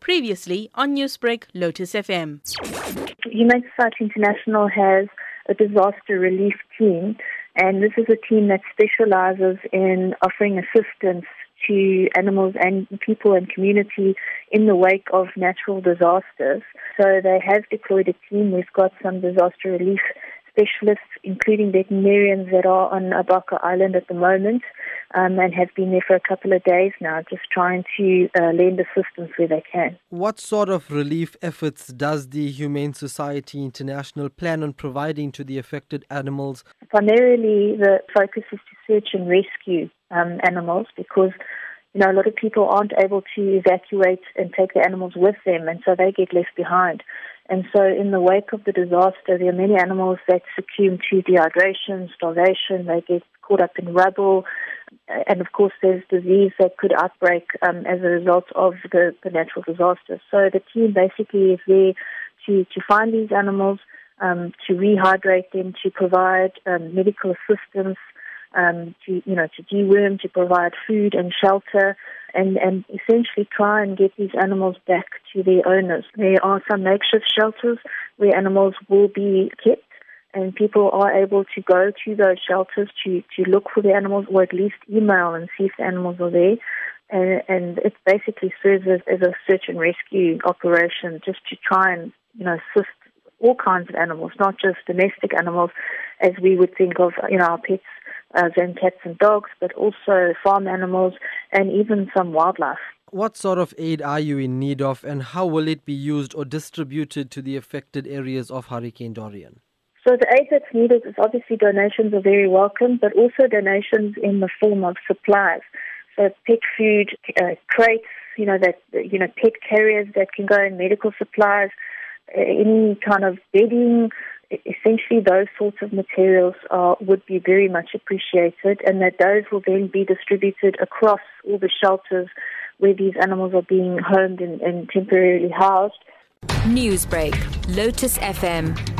Previously on Newsbreak, Lotus FM. Humane Society International has a disaster relief team, and this is a team that specializes in offering assistance to animals and people and community in the wake of natural disasters. So they have deployed a team. We've got some disaster relief specialists, including veterinarians that are on Abaco Island at the moment um, and have been there for a couple of days now, just trying to uh, lend assistance where they can. What sort of relief efforts does the Humane Society International plan on providing to the affected animals? Primarily, the focus is to search and rescue um, animals because you know, a lot of people aren't able to evacuate and take the animals with them, and so they get left behind. And so, in the wake of the disaster, there are many animals that succumb to dehydration, starvation, they get caught up in rubble, and of course, there's disease that could outbreak um, as a result of the, the natural disaster. So, the team basically is there to, to find these animals, um, to rehydrate them, to provide um, medical assistance, um, to you know to deworm, to provide food and shelter, and and essentially try and get these animals back to their owners. There are some makeshift shelters where animals will be kept. And people are able to go to those shelters to, to look for the animals or at least email and see if the animals are there. And, and it basically serves as, as a search and rescue operation just to try and, you know, assist all kinds of animals, not just domestic animals as we would think of, you know, our pets uh, than cats and dogs, but also farm animals and even some wildlife. What sort of aid are you in need of, and how will it be used or distributed to the affected areas of Hurricane Dorian? So the aid that's needed is obviously donations are very welcome, but also donations in the form of supplies. So pet food, uh, crates, you know that you know pet carriers that can go in medical supplies, uh, any kind of bedding, essentially those sorts of materials are, would be very much appreciated and that those will then be distributed across all the shelters where these animals are being homed and, and temporarily housed. Newsbreak, Lotus FM,